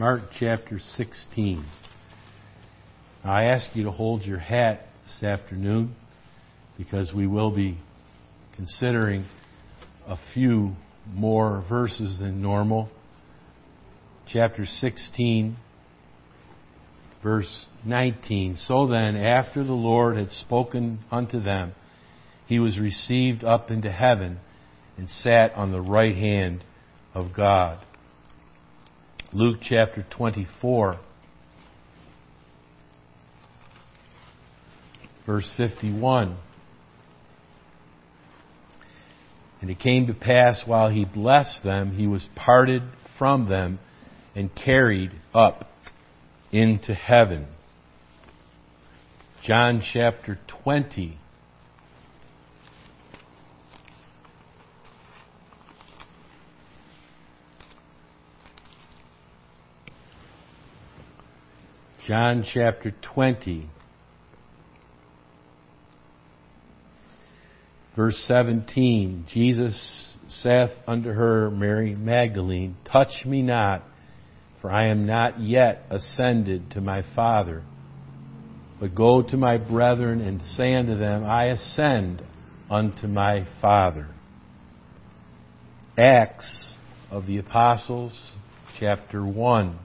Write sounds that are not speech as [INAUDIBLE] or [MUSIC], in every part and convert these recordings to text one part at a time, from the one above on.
Mark chapter 16. I ask you to hold your hat this afternoon because we will be considering a few more verses than normal. Chapter 16, verse 19. So then, after the Lord had spoken unto them, he was received up into heaven and sat on the right hand of God. Luke chapter 24, verse 51. And it came to pass while he blessed them, he was parted from them and carried up into heaven. John chapter 20. John chapter 20, verse 17. Jesus saith unto her, Mary Magdalene, Touch me not, for I am not yet ascended to my Father. But go to my brethren and say unto them, I ascend unto my Father. Acts of the Apostles, chapter 1.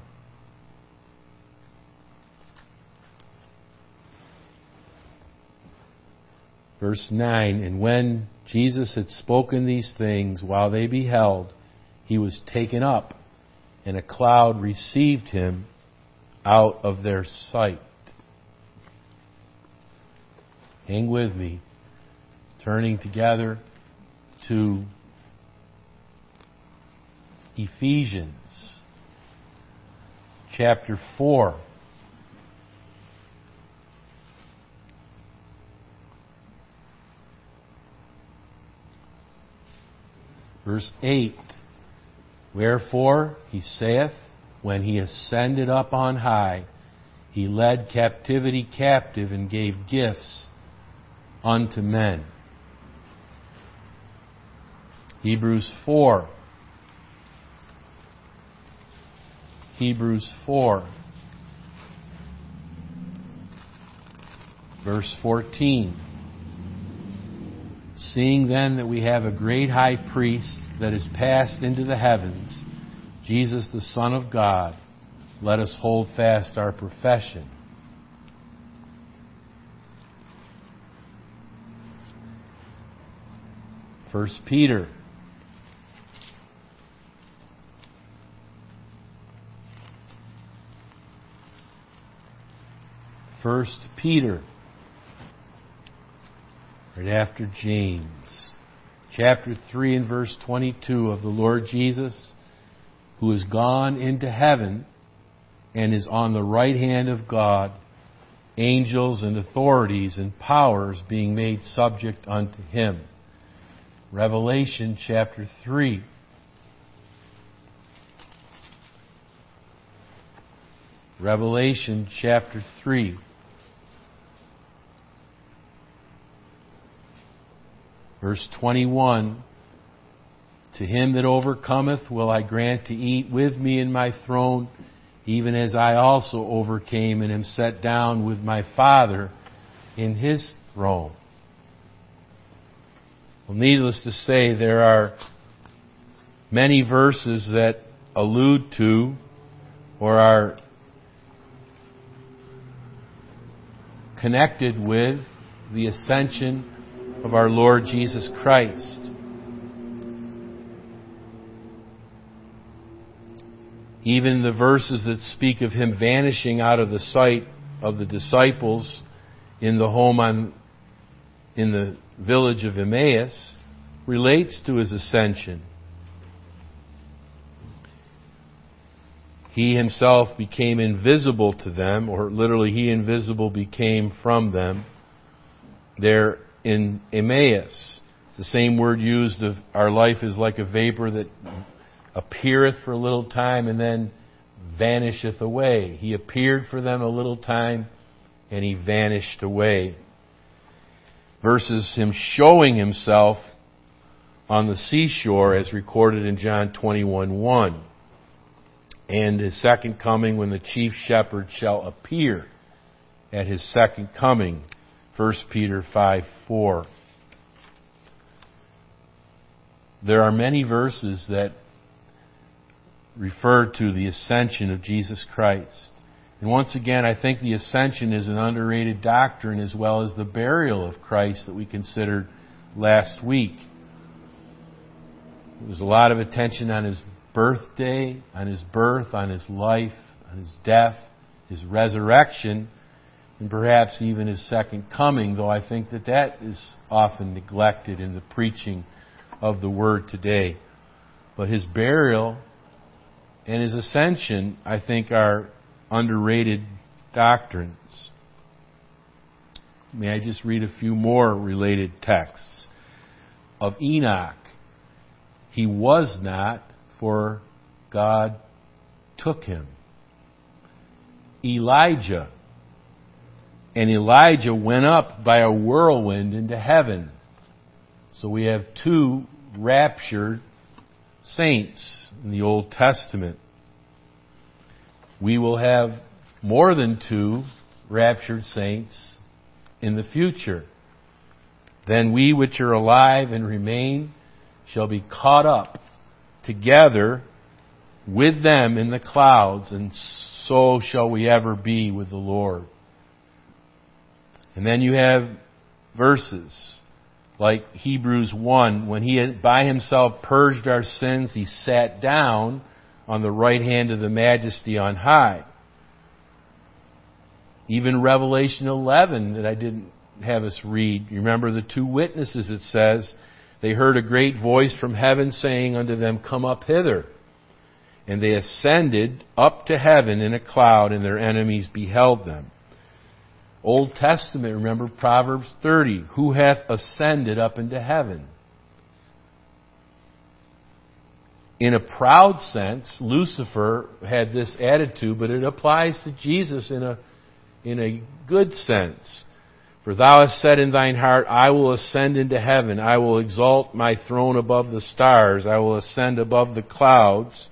Verse 9 And when Jesus had spoken these things, while they beheld, he was taken up, and a cloud received him out of their sight. Hang with me. Turning together to Ephesians chapter 4. Verse 8 Wherefore, he saith, when he ascended up on high, he led captivity captive and gave gifts unto men. Hebrews 4. Hebrews 4. Verse 14. Seeing then that we have a great high priest that is passed into the heavens, Jesus the Son of God, let us hold fast our profession. First Peter. First Peter right after James. Chapter 3 and verse 22 of the Lord Jesus, who is gone into heaven and is on the right hand of God, angels and authorities and powers being made subject unto him. Revelation chapter 3. Revelation chapter 3. Verse 21 To him that overcometh will I grant to eat with me in my throne, even as I also overcame and am set down with my Father in his throne. Well, needless to say, there are many verses that allude to or are connected with the ascension of our Lord Jesus Christ. Even the verses that speak of him vanishing out of the sight of the disciples in the home on, in the village of Emmaus relates to his ascension. He himself became invisible to them, or literally, he invisible became from them. There in Emmaus. It's the same word used of our life is like a vapor that appeareth for a little time and then vanisheth away. He appeared for them a little time and he vanished away. Versus him showing himself on the seashore as recorded in John 21 1. and his second coming when the chief shepherd shall appear at his second coming. 1 Peter 5 4. There are many verses that refer to the ascension of Jesus Christ. And once again, I think the ascension is an underrated doctrine as well as the burial of Christ that we considered last week. There was a lot of attention on his birthday, on his birth, on his life, on his death, his resurrection, and perhaps even his second coming, though I think that that is often neglected in the preaching of the word today. But his burial and his ascension, I think, are underrated doctrines. May I just read a few more related texts? Of Enoch, he was not, for God took him. Elijah, and Elijah went up by a whirlwind into heaven. So we have two raptured saints in the Old Testament. We will have more than two raptured saints in the future. Then we which are alive and remain shall be caught up together with them in the clouds, and so shall we ever be with the Lord. And then you have verses like Hebrews 1, when he by himself purged our sins, he sat down on the right hand of the majesty on high. Even Revelation 11 that I didn't have us read. You remember the two witnesses it says, they heard a great voice from heaven saying unto them, Come up hither. And they ascended up to heaven in a cloud, and their enemies beheld them. Old Testament, remember Proverbs 30. Who hath ascended up into heaven? In a proud sense, Lucifer had this attitude, but it applies to Jesus in a, in a good sense. For thou hast said in thine heart, I will ascend into heaven. I will exalt my throne above the stars. I will ascend above the clouds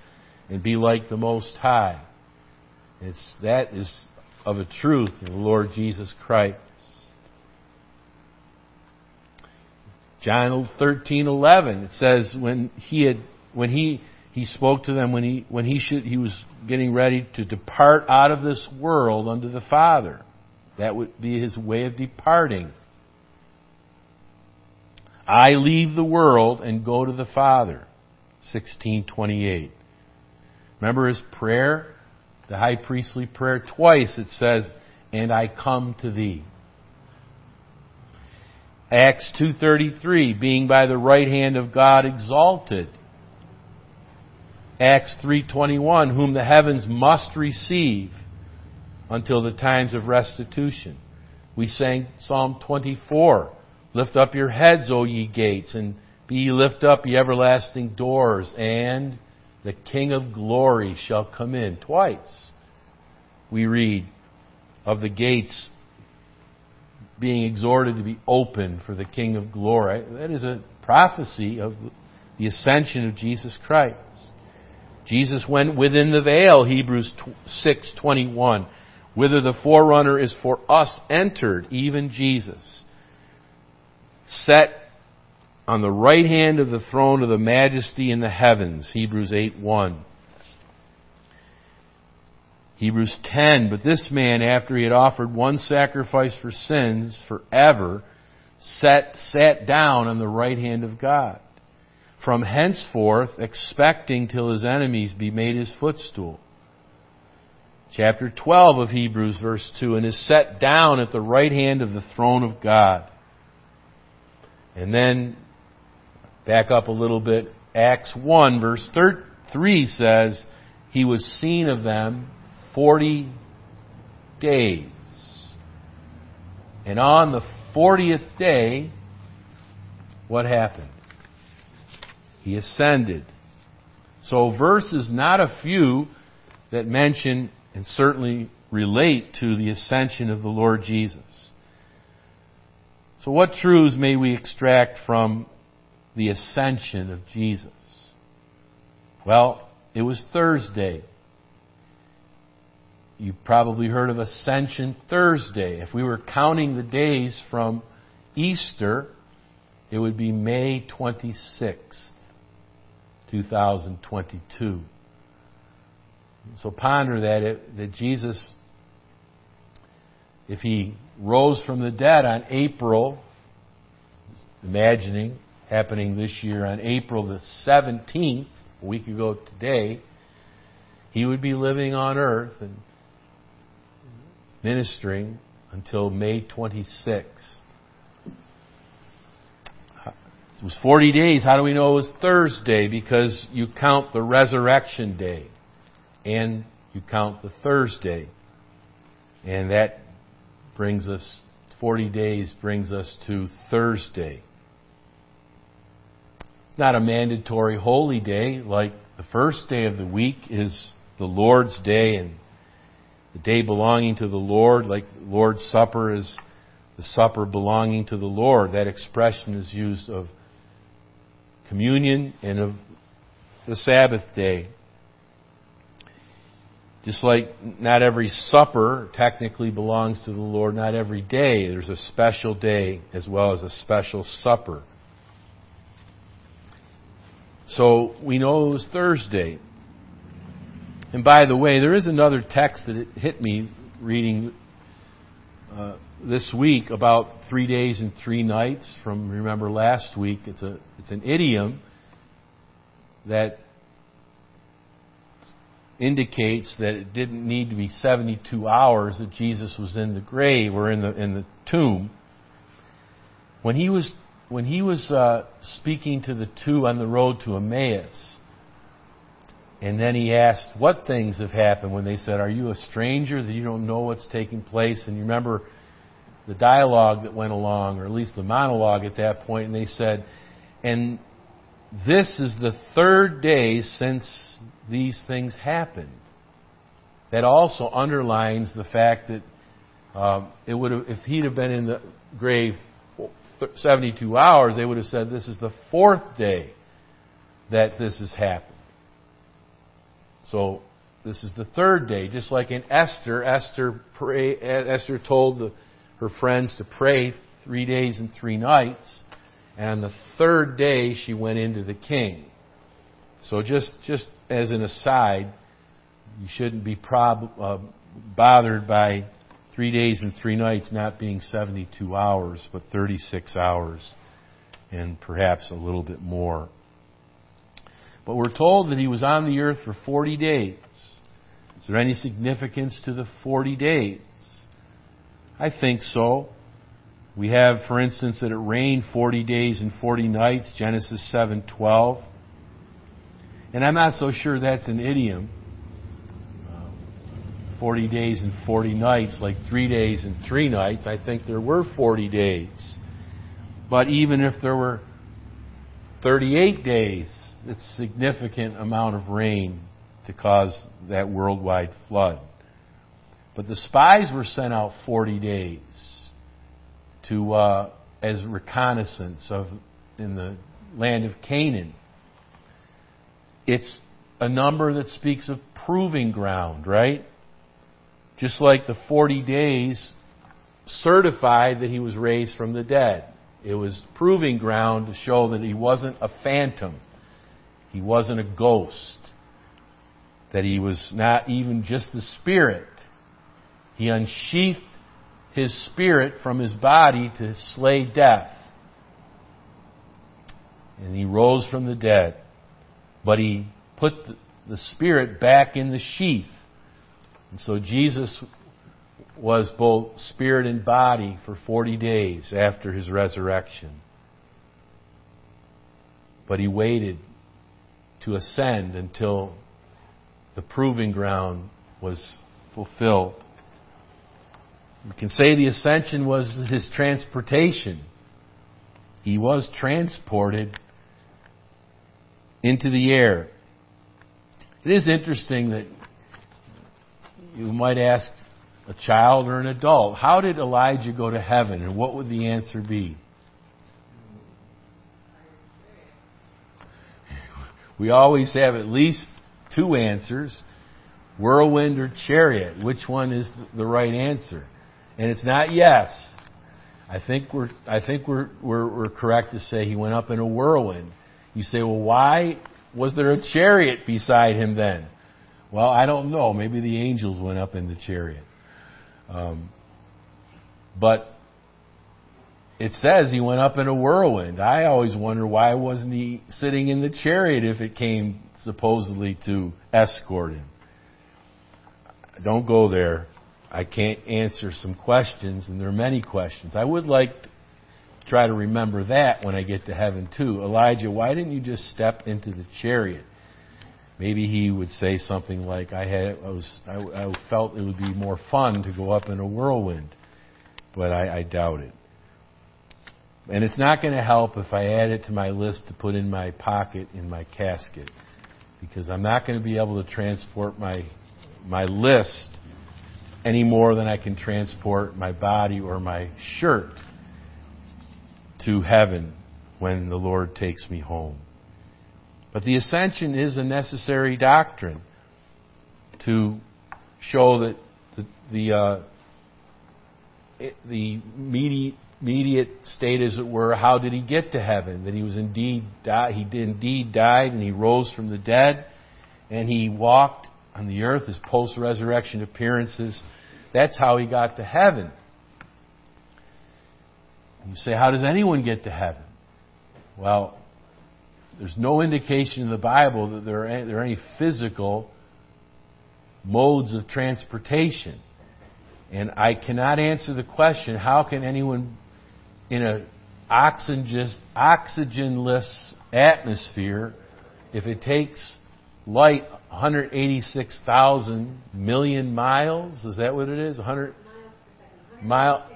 and be like the Most High. It's, that is of a truth in the Lord Jesus Christ. John 13:11 it says when he had when he he spoke to them when he when he should he was getting ready to depart out of this world unto the Father. That would be his way of departing. I leave the world and go to the Father. 1628. Remember his prayer? The high priestly prayer twice it says, "And I come to thee." Acts 2:33 being by the right hand of God exalted. Acts 3:21 whom the heavens must receive until the times of restitution. We sang Psalm 24, lift up your heads, O ye gates, and be ye lift up, ye everlasting doors, and the King of glory shall come in. Twice we read of the gates being exhorted to be open for the King of glory. That is a prophecy of the ascension of Jesus Christ. Jesus went within the veil, Hebrews 6:21, whither the forerunner is for us entered, even Jesus, set on the right hand of the throne of the majesty in the heavens. Hebrews 8 1. Hebrews 10, but this man, after he had offered one sacrifice for sins forever, sat, sat down on the right hand of God. From henceforth, expecting till his enemies be made his footstool. Chapter 12 of Hebrews, verse 2, and is set down at the right hand of the throne of God. And then Back up a little bit. Acts 1 verse 3 says, He was seen of them 40 days. And on the 40th day, what happened? He ascended. So verses not a few that mention and certainly relate to the ascension of the Lord Jesus. So what truths may we extract from the ascension of Jesus? Well, it was Thursday you probably heard of Ascension Thursday. If we were counting the days from Easter, it would be May 26th, 2022. So ponder that, it, that Jesus, if he rose from the dead on April, imagining happening this year on April the 17th, a week ago today, he would be living on earth and ministering until May 26th. It was 40 days. How do we know it was Thursday? Because you count the resurrection day and you count the Thursday. And that brings us, 40 days brings us to Thursday. It's not a mandatory holy day like the first day of the week is the Lord's day and the day belonging to the Lord, like Lord's Supper is the supper belonging to the Lord. That expression is used of communion and of the Sabbath day. Just like not every supper technically belongs to the Lord, not every day. There's a special day as well as a special supper. So we know it was Thursday. And by the way, there is another text that hit me reading uh, this week about three days and three nights from remember last week. It's a it's an idiom that indicates that it didn't need to be 72 hours that Jesus was in the grave or in the in the tomb. When he was when he was uh, speaking to the two on the road to Emmaus, and then he asked what things have happened when they said, "Are you a stranger that you don't know what's taking place?" And you remember the dialogue that went along, or at least the monologue at that point, and they said, "And this is the third day since these things happened. That also underlines the fact that um, it would have, if he'd have been in the grave 72 hours, they would have said this is the fourth day that this has happened. So this is the third day, just like in Esther. Esther pray, Esther told the, her friends to pray three days and three nights, and on the third day she went into the king. So just just as an aside, you shouldn't be prob- uh, bothered by three days and three nights not being 72 hours, but 36 hours, and perhaps a little bit more. But we're told that he was on the earth for 40 days. Is there any significance to the 40 days? I think so. We have, for instance, that it rained 40 days and 40 nights, Genesis 7:12. And I'm not so sure that's an idiom. Uh, 40 days and 40 nights, like three days and three nights. I think there were 40 days. But even if there were 38 days, it's a significant amount of rain to cause that worldwide flood. But the spies were sent out 40 days to uh, as reconnaissance of in the land of Canaan it's a number that speaks of proving ground, right? Just like the 40 days certified that he was raised from the dead. It was proving ground to show that he wasn't a phantom. He wasn't a ghost. That he was not even just the spirit. He unsheathed his spirit from his body to slay death. And he rose from the dead but he put the Spirit back in the sheath. And so Jesus was both spirit and body for 40 days after his resurrection. But he waited to ascend until the proving ground was fulfilled. We can say the ascension was his transportation. He was transported into the air. It is interesting that you might ask a child or an adult, how did Elijah go to heaven? And what would the answer be? [LAUGHS] We always have at least two answers. Whirlwind or chariot? Which one is the right answer? And it's not yes. I think we're, I think we're, we're, we're correct to say he went up in a whirlwind. You say, well, why was there a chariot beside him then? Well, I don't know. Maybe the angels went up in the chariot. Um, but it says he went up in a whirlwind. I always wonder why wasn't he sitting in the chariot if it came supposedly to escort him. Don't go there. I can't answer some questions, and there are many questions. I would like to try to remember that when I get to heaven too. Elijah, why didn't you just step into the chariot? Maybe he would say something like, "I had, I was, I, I felt it would be more fun to go up in a whirlwind," but I, I doubt it. And it's not going to help if I add it to my list to put in my pocket in my casket, because I'm not going to be able to transport my my list any more than I can transport my body or my shirt to heaven when the Lord takes me home. But the ascension is a necessary doctrine to show that the the, uh, the immediate, immediate state, as it were, how did he get to heaven? That he was indeed he did indeed died and he rose from the dead, and he walked on the earth. His post-resurrection appearances. That's how he got to heaven. You say, how does anyone get to heaven? Well, there's no indication in the Bible that there are any, there are any physical modes of transportation. And I cannot answer the question how can anyone in an oxygenless atmosphere, if it takes light 186,000 million miles, is that what it is? 100 mile,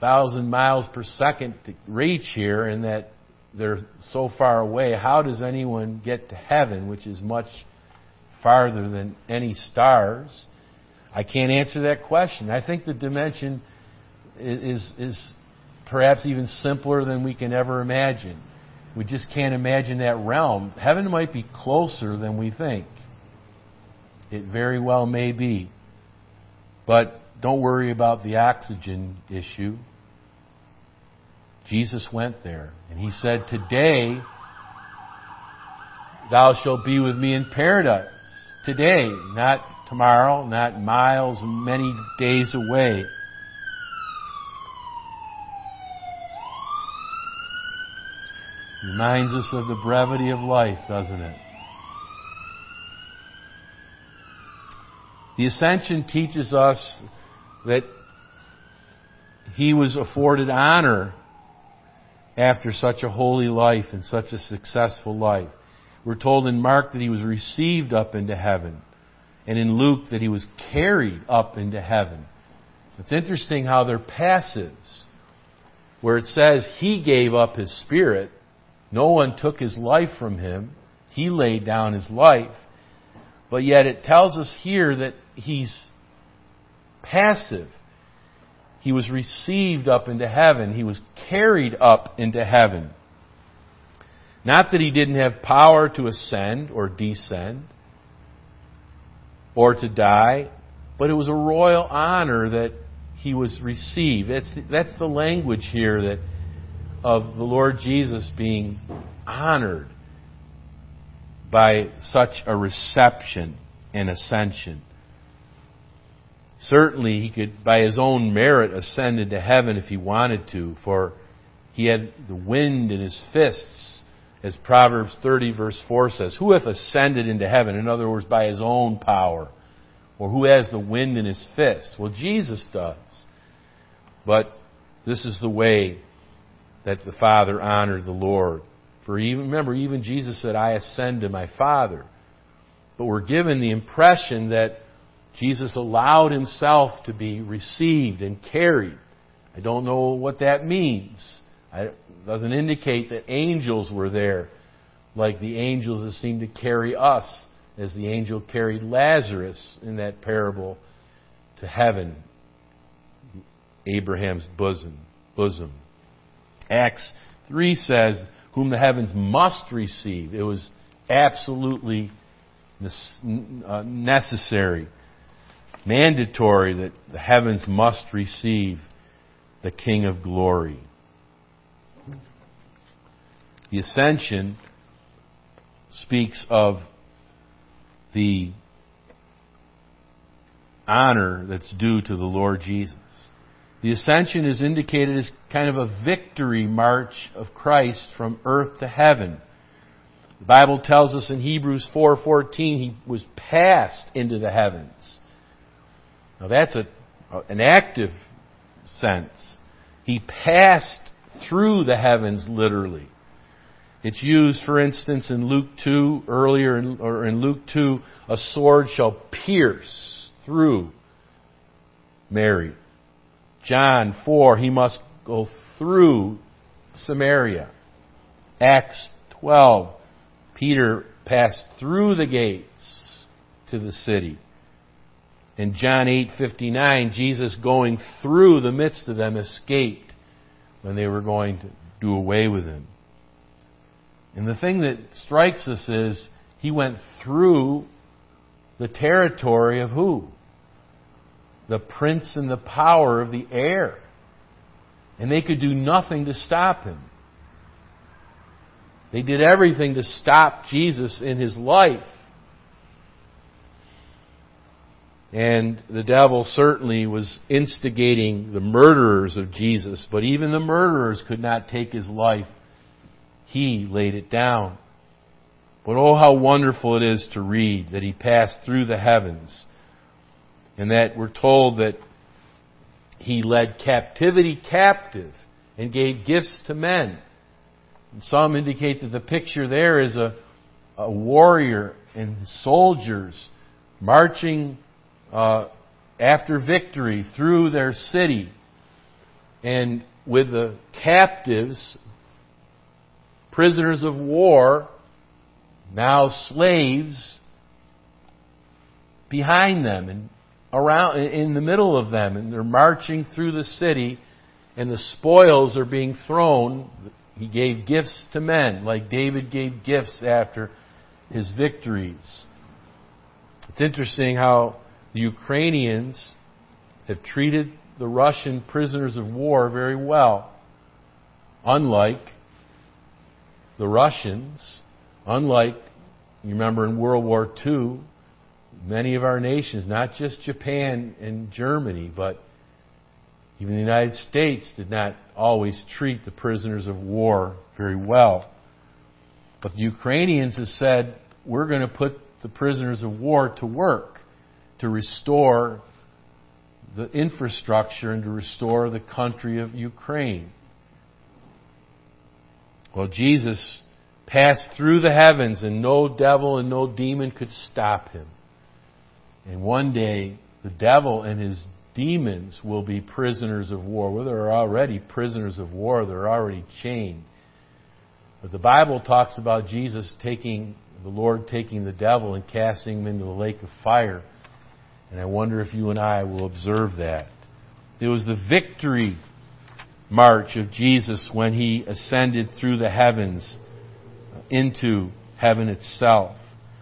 thousand miles per second to reach here, and that they're so far away, how does anyone get to heaven, which is much farther than any stars? I can't answer that question. I think the dimension is, is perhaps even simpler than we can ever imagine. We just can't imagine that realm. Heaven might be closer than we think. It very well may be. But don't worry about the oxygen issue. Jesus went there. And he said, Today thou shalt be with me in paradise. Today, not tomorrow, not miles many days away. Reminds us of the brevity of life, doesn't it? The ascension teaches us that he was afforded honor after such a holy life and such a successful life. We're told in Mark that he was received up into heaven, and in Luke that he was carried up into heaven. It's interesting how they're passives, where it says he gave up his spirit. No one took his life from him. He laid down his life. But yet it tells us here that he's passive. He was received up into heaven. He was carried up into heaven. Not that he didn't have power to ascend or descend or to die, but it was a royal honor that he was received. That's the, that's the language here that of the Lord Jesus being honored by such a reception and ascension. Certainly, he could, by his own merit, ascend into heaven if he wanted to, for he had the wind in his fists, as Proverbs 30, verse 4 says. Who hath ascended into heaven? In other words, by his own power. Or who has the wind in his fists? Well, Jesus does. But this is the way that the Father honored the Lord. For even, remember, even Jesus said, I ascend to my Father. But we're given the impression that Jesus allowed himself to be received and carried. I don't know what that means. It doesn't indicate that angels were there, like the angels that seem to carry us, as the angel carried Lazarus in that parable to heaven, Abraham's bosom. bosom. Acts 3 says, Whom the heavens must receive. It was absolutely uh, necessary, mandatory that the heavens must receive the King of glory. The ascension speaks of the honor that's due to the Lord Jesus. The ascension is indicated as kind of a victory march of Christ from earth to heaven. The Bible tells us in Hebrews 4:14 he was passed into the heavens. Now that's a, an active sense. He passed through the heavens literally. It's used, for instance, in Luke 2, earlier, in, or in Luke 2, a sword shall pierce through Mary. John 4, he must go through Samaria. Acts 12, Peter passed through the gates to the city. In John 8:59, Jesus going through the midst of them escaped when they were going to do away with him. And the thing that strikes us is he went through the territory of who? The prince and the power of the air. And they could do nothing to stop him. They did everything to stop Jesus in his life. And the devil certainly was instigating the murderers of Jesus, but even the murderers could not take his life he laid it down. But oh, how wonderful it is to read that He passed through the heavens and that we're told that He led captivity captive and gave gifts to men. And some indicate that the picture there is a, a warrior and soldiers marching uh, after victory through their city and with the captives prisoners of war, now slaves, behind them and around in the middle of them and they're marching through the city and the spoils are being thrown. He gave gifts to men like David gave gifts after his victories. It's interesting how the Ukrainians have treated the Russian prisoners of war very well unlike the Russians, unlike, you remember in World War II, many of our nations, not just Japan and Germany, but even the United States, did not always treat the prisoners of war very well. But the Ukrainians have said, we're going to put the prisoners of war to work to restore the infrastructure and to restore the country of Ukraine. Well, Jesus passed through the heavens and no devil and no demon could stop him. And one day, the devil and his demons will be prisoners of war. Well, they're already prisoners of war, they're already chained. But the Bible talks about Jesus taking, the Lord taking the devil and casting him into the lake of fire. And I wonder if you and I will observe that. It was the victory march of Jesus when he ascended through the heavens into heaven itself.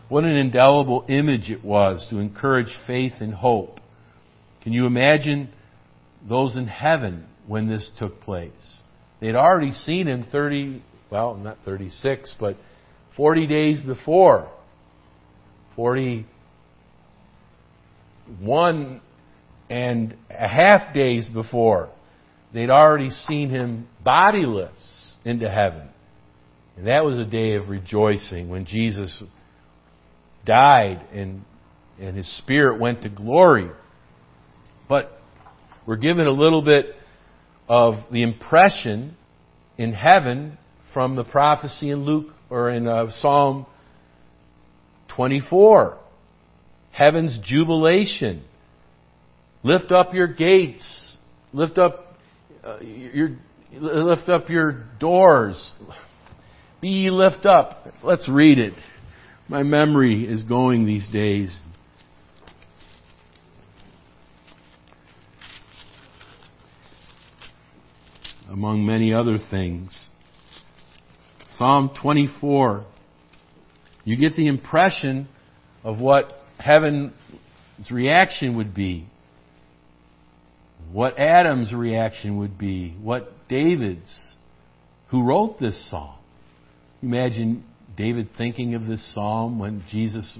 What an indelible image it was to encourage faith and hope. Can you imagine those in heaven when this took place? They'd already seen him 30, well, not 36, but 40 days before. 41 and a half days before. They'd already seen him bodiless into heaven. And that was a day of rejoicing when Jesus died and, and his spirit went to glory. But we're given a little bit of the impression in heaven from the prophecy in Luke or in uh, Psalm 24. Heaven's jubilation. Lift up your gates. Lift up uh, your, lift up your doors. Be ye lift up. Let's read it. My memory is going these days. Among many other things. Psalm 24. You get the impression of what heaven's reaction would be, what Adam's reaction would be, what David's, who wrote this psalm. Imagine David thinking of this psalm when Jesus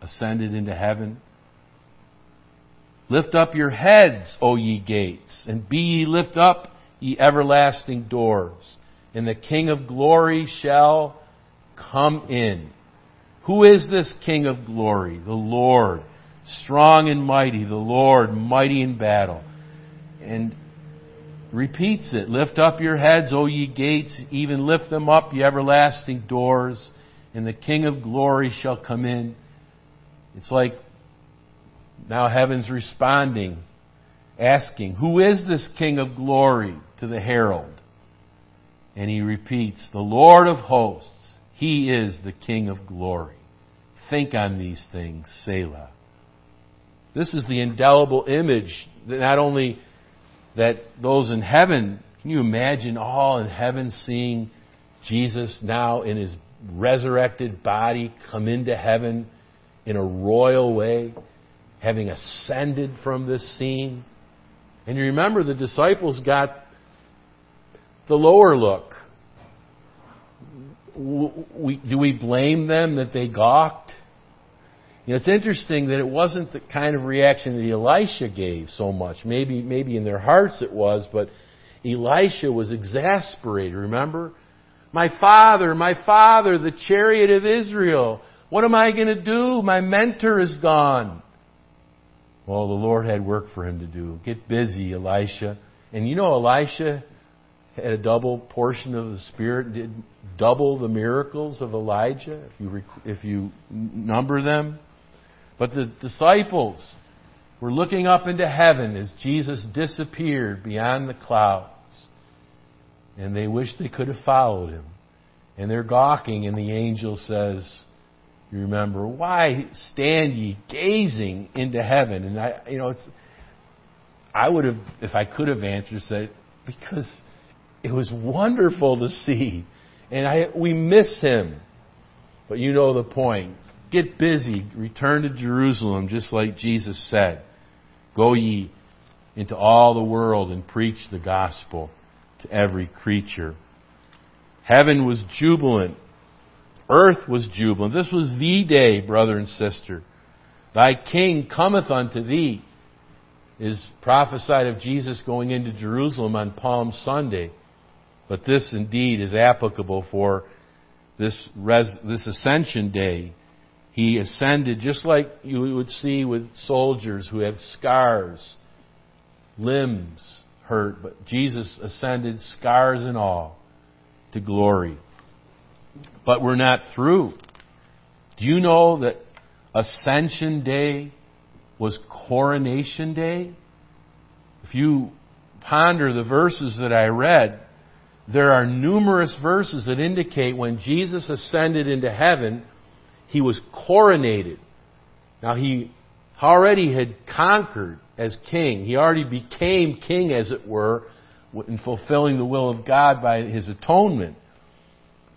ascended into heaven. Lift up your heads, O ye gates, and be ye lift up, ye everlasting doors, and the King of glory shall come in. Who is this King of glory? The Lord, strong and mighty, the Lord, mighty in battle. And repeats it. Lift up your heads, O ye gates, even lift them up, ye everlasting doors, and the King of glory shall come in. It's like now heaven's responding, asking, Who is this King of glory to the herald? And he repeats, The Lord of hosts, he is the King of glory. Think on these things, Selah. This is the indelible image that not only that those in heaven, can you imagine all in heaven seeing Jesus now in his resurrected body come into heaven in a royal way, having ascended from this scene? And you remember the disciples got the lower look. We, do we blame them that they gawked? You know, it's interesting that it wasn't the kind of reaction that Elisha gave so much. Maybe, maybe in their hearts it was, but Elisha was exasperated. Remember? My father, my father, the chariot of Israel. What am I going to do? My mentor is gone. Well, the Lord had work for him to do. Get busy, Elisha. And you know, Elisha had a double portion of the Spirit, did double the miracles of Elijah, if you, if you number them. But the disciples were looking up into heaven as Jesus disappeared beyond the clouds. And they wish they could have followed him. And they're gawking, and the angel says, You remember, why stand ye gazing into heaven? And I, you know, it's, I would have, if I could have answered, said, Because it was wonderful to see. And I, we miss him. But you know the point. Get busy. Return to Jerusalem, just like Jesus said. Go ye into all the world and preach the gospel to every creature. Heaven was jubilant. Earth was jubilant. This was the day, brother and sister. Thy king cometh unto thee is prophesied of Jesus going into Jerusalem on Palm Sunday. But this indeed is applicable for this, res, this ascension day he ascended just like you would see with soldiers who have scars, limbs hurt, but Jesus ascended scars and all to glory. But we're not through. Do you know that Ascension Day was Coronation Day? If you ponder the verses that I read, there are numerous verses that indicate when Jesus ascended into heaven, he was coronated. Now he already had conquered as king. He already became king, as it were, in fulfilling the will of God by his atonement.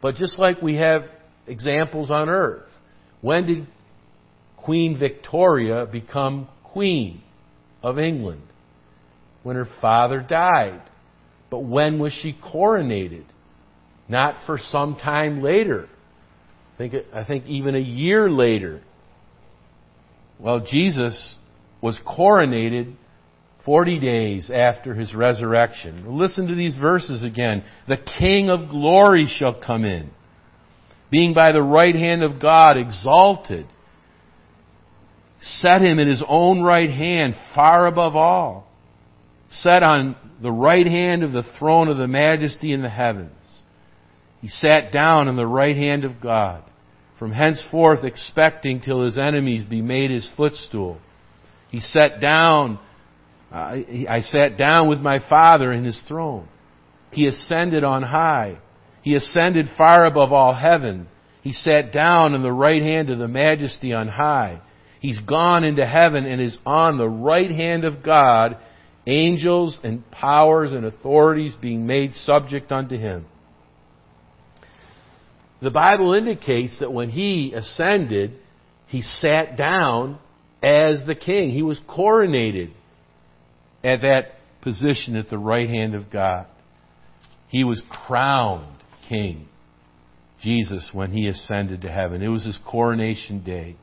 But just like we have examples on earth, when did Queen Victoria become Queen of England? When her father died. But when was she coronated? Not for some time later think, I think even a year later, well, Jesus was coronated 40 days after his resurrection. Listen to these verses again. The King of glory shall come in, being by the right hand of God exalted. Set him in his own right hand, far above all. Set on the right hand of the throne of the majesty in the heavens. He sat down on the right hand of God from henceforth expecting till his enemies be made his footstool. He sat down, uh, I sat down with my Father in his throne. He ascended on high. He ascended far above all heaven. He sat down in the right hand of the majesty on high. He's gone into heaven and is on the right hand of God, angels and powers and authorities being made subject unto him. The Bible indicates that when he ascended, he sat down as the king. He was coronated at that position at the right hand of God. He was crowned king. Jesus, when he ascended to heaven, it was his coronation day.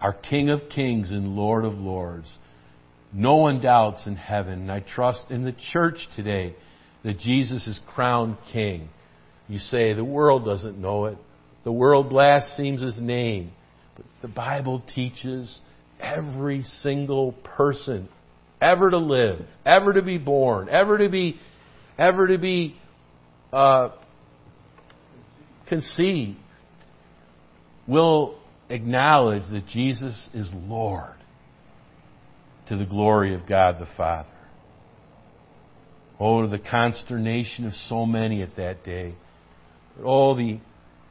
Our King of Kings and Lord of Lords. No one doubts in heaven, and I trust in the church today that Jesus is crowned king. You say the world doesn't know it. The world blasphemes his name. But the Bible teaches every single person ever to live, ever to be born, ever to be, ever to be uh, conceived, will acknowledge that Jesus is Lord to the glory of God the Father. Oh, to the consternation of so many at that day. Oh, the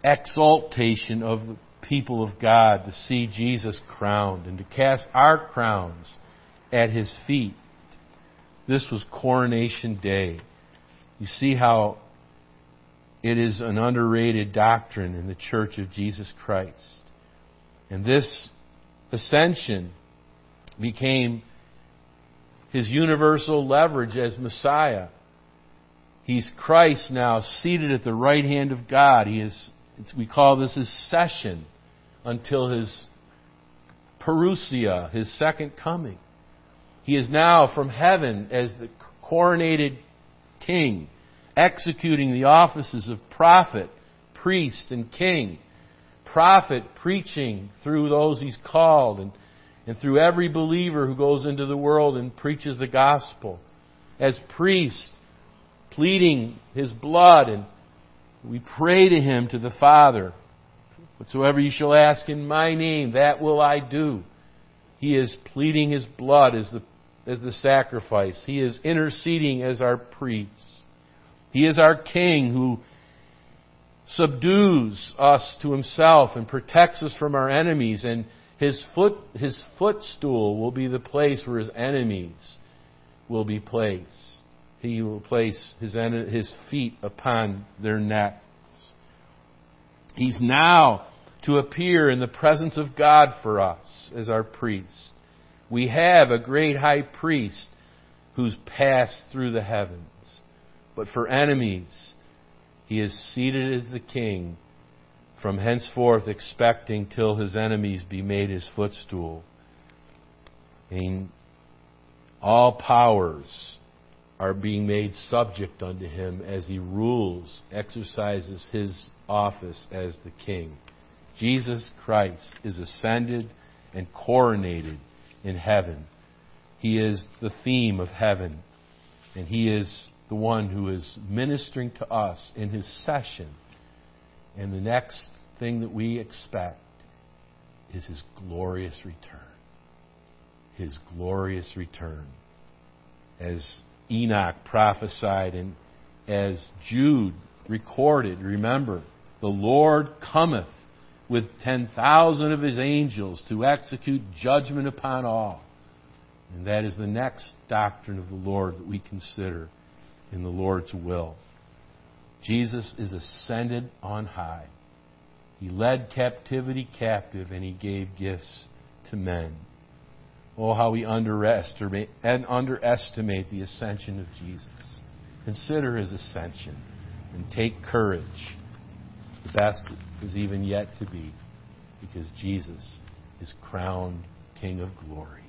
exaltation of the people of God to see Jesus crowned and to cast our crowns at his feet. This was coronation day. You see how it is an underrated doctrine in the Church of Jesus Christ. And this ascension became his universal leverage as Messiah. He's Christ now seated at the right hand of God. He is, we call this his session until his parousia, his second coming. He is now from heaven as the coronated king, executing the offices of prophet, priest, and king. Prophet preaching through those he's called and and through every believer who goes into the world and preaches the gospel. As priest, pleading his blood, and we pray to him, to the Father. Whatsoever you shall ask in my name, that will I do. He is pleading his blood as the, as the sacrifice. He is interceding as our priest. He is our king who subdues us to himself and protects us from our enemies and his foot, his footstool will be the place where his enemies will be placed. He will place his, his feet upon their necks. He's now to appear in the presence of God for us as our priest. We have a great high priest who's passed through the heavens. But for enemies, he is seated as the king from henceforth expecting till his enemies be made his footstool. And all powers are being made subject unto him as he rules, exercises his office as the king. Jesus Christ is ascended and coronated in heaven. He is the theme of heaven, and he is the one who is ministering to us in his session and the next thing that we expect is His glorious return. His glorious return. As Enoch prophesied and as Jude recorded, remember, the Lord cometh with 10,000 of his angels to execute judgment upon all. And that is the next doctrine of the Lord that we consider in the Lord's will. Jesus is ascended on high. He led captivity captive and he gave gifts to men. Oh, how we underestimate, and underestimate the ascension of Jesus. Consider his ascension and take courage. The best is even yet to be because Jesus is crowned King of glory.